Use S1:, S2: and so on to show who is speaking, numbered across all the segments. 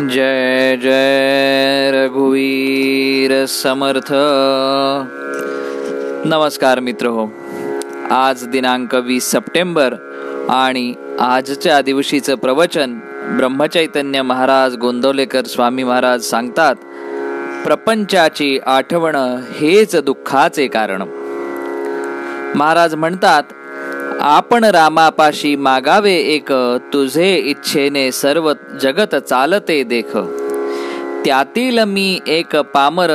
S1: जय जय रघुवीर समर्थ। नमस्कार मित्र हो आज दिनांक वीस सप्टेंबर आणि आजच्या दिवशीचं प्रवचन ब्रह्मचैतन्य महाराज गोंदवलेकर स्वामी महाराज सांगतात प्रपंचाची आठवण हेच दुःखाचे कारण. महाराज म्हणतात आपण रामापाशी मागावे एक तुझे इच्छेने सर्व जगत चालते देख. त्यातील मी एक पामर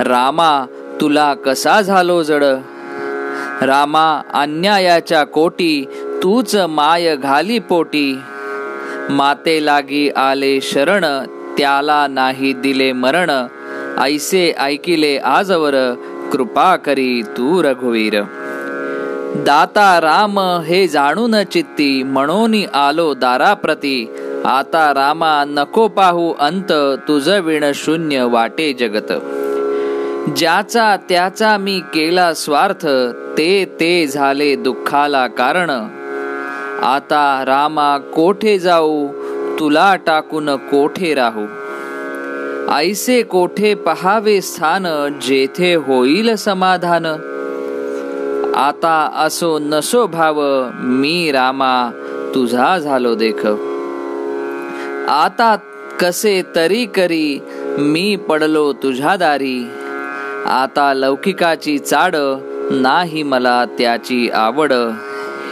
S1: रामा तुला कसा झालो जड? रामा अन्यायाच्या कोटी तूच माय घाली पोटी. माते लागी आले शरण त्याला नाही दिले मरण. ऐसे ऐकिले आजवर कृपा करी तू रघुवीर. दाता राम हे जाणून चित्ती म्हणून आलो दाराप्रती. आता रामा नको पाहू अंत तुझ विण शून्य वाटे जगत. ज्याचा त्याचा मी केला स्वार्थ ते ते झाले दुःखाला कारण. आता रामा कोठे जाऊ? तुला टाकून कोठे राहू? ऐसे कोठे पहावे स्थान जेथे होईल समाधान? आता असो नसो भाव मी रामा तुझा झालो देख. आता कसे तरी करी मी पडलो तुझ्या दारी. आता लौकिकाची चाड नाही मला त्याची आवड.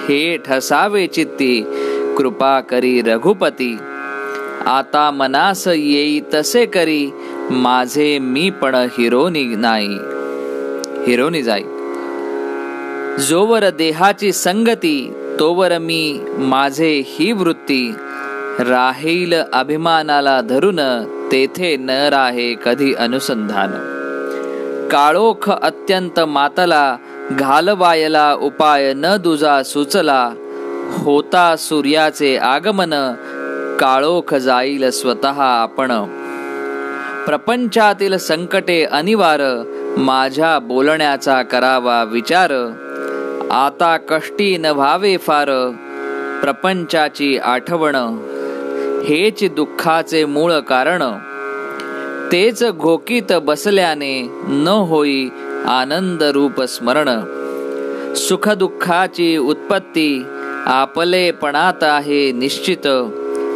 S1: हे ठसावे चित्ती कृपा करी रघुपती. आता मनास येई तसे करी माझे मी पण हिरोनी नाही. हिरोनी जाई. जोवर देहाची संगती तोवर मी माझे ही वृत्ती. राहील अभिमानाला धरून तेथे न राहे कधी अनुसंधान. काळोख अत्यंत मातला घालवायला उपाय न दुजा सुचला. होता सूर्याचे आगमन काळोख जाईल स्वतः आपण. प्रपंचातील संकटे अनिवार माझ्या बोलण्याचा करावा विचार. आता कष्टी न व्हावे फार प्रपंचाची आठवण. हेच दुःखाचे मूळ कारण. तेच घोकीत बसल्याने न होई आनंद रूप स्मरण. सुख दुःखाची उत्पत्ती आपलेपणात आहे निश्चित.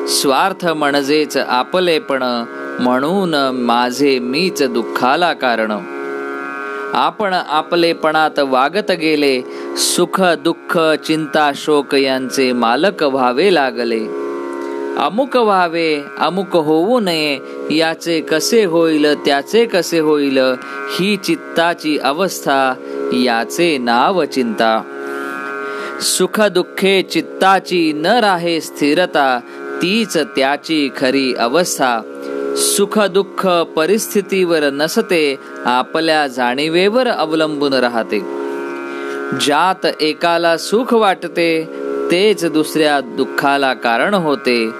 S1: स्वार्थ म्हणजेच आपलेपण म्हणून माझे मीच दुःखाला कारण. आपण आपलेपणात वागत गेले सुख दुःख चिंता शोक यांचे मालक व्हावे लागले. अमुक व्हावे अमुक होऊ नये याचे कसे होईल त्याचे कसे होईल ही चित्ताची अवस्था याचे नाव चिंता. सुख दुःखे चित्ताची न राहे स्थिरता तीच त्याची खरी अवस्था. सुख दुःख परिस्थितीवर नसते आपल्या जाणीवेवर अवलंबून राहते. ज्यात एकाला सुख वाटते तेच दुसऱ्या दुःखाला कारण होते.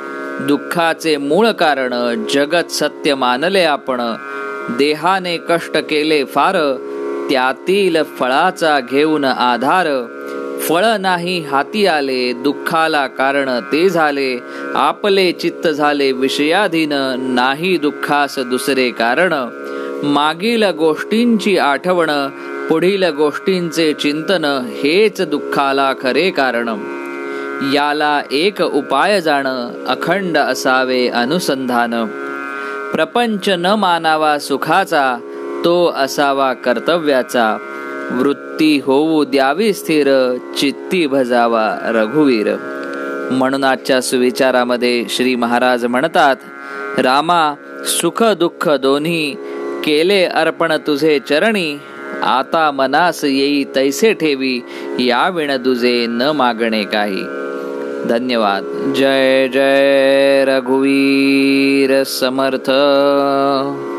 S1: दुःखाचे मूळ कारण जगत सत्य मानले आपण. देहाने कष्ट केले फार त्यातील फळाचा घेऊन आधार. फळ नाही हाती आले दुःखाला कारण ते झाले. आपले चित्त झाले विषयाधीन नाही दुःखास दुसरे कारण. मागील गोष्टींची आठवण पुढील गोष्टींचे चिंतन हेच दुःखाला खरे कारण. याला एक उपाय जाण अखंड असावे अनुसंधान. प्रपंच न मानावा सुखाचा तो असावा कर्तव्याचा. वृत्ती होऊ द्यावी स्थिर चित्ती भजावा रघुवीर. म्हणून आजच्या सुविचारामध्ये श्री महाराज म्हणतात रामा सुख दुःख दोन्ही केले अर्पण तुझे चरणी आता मनास येई तैसे ठेवी या विण तुझे न मागणे काही. धन्यवाद. जय जय रघुवीर समर्थ.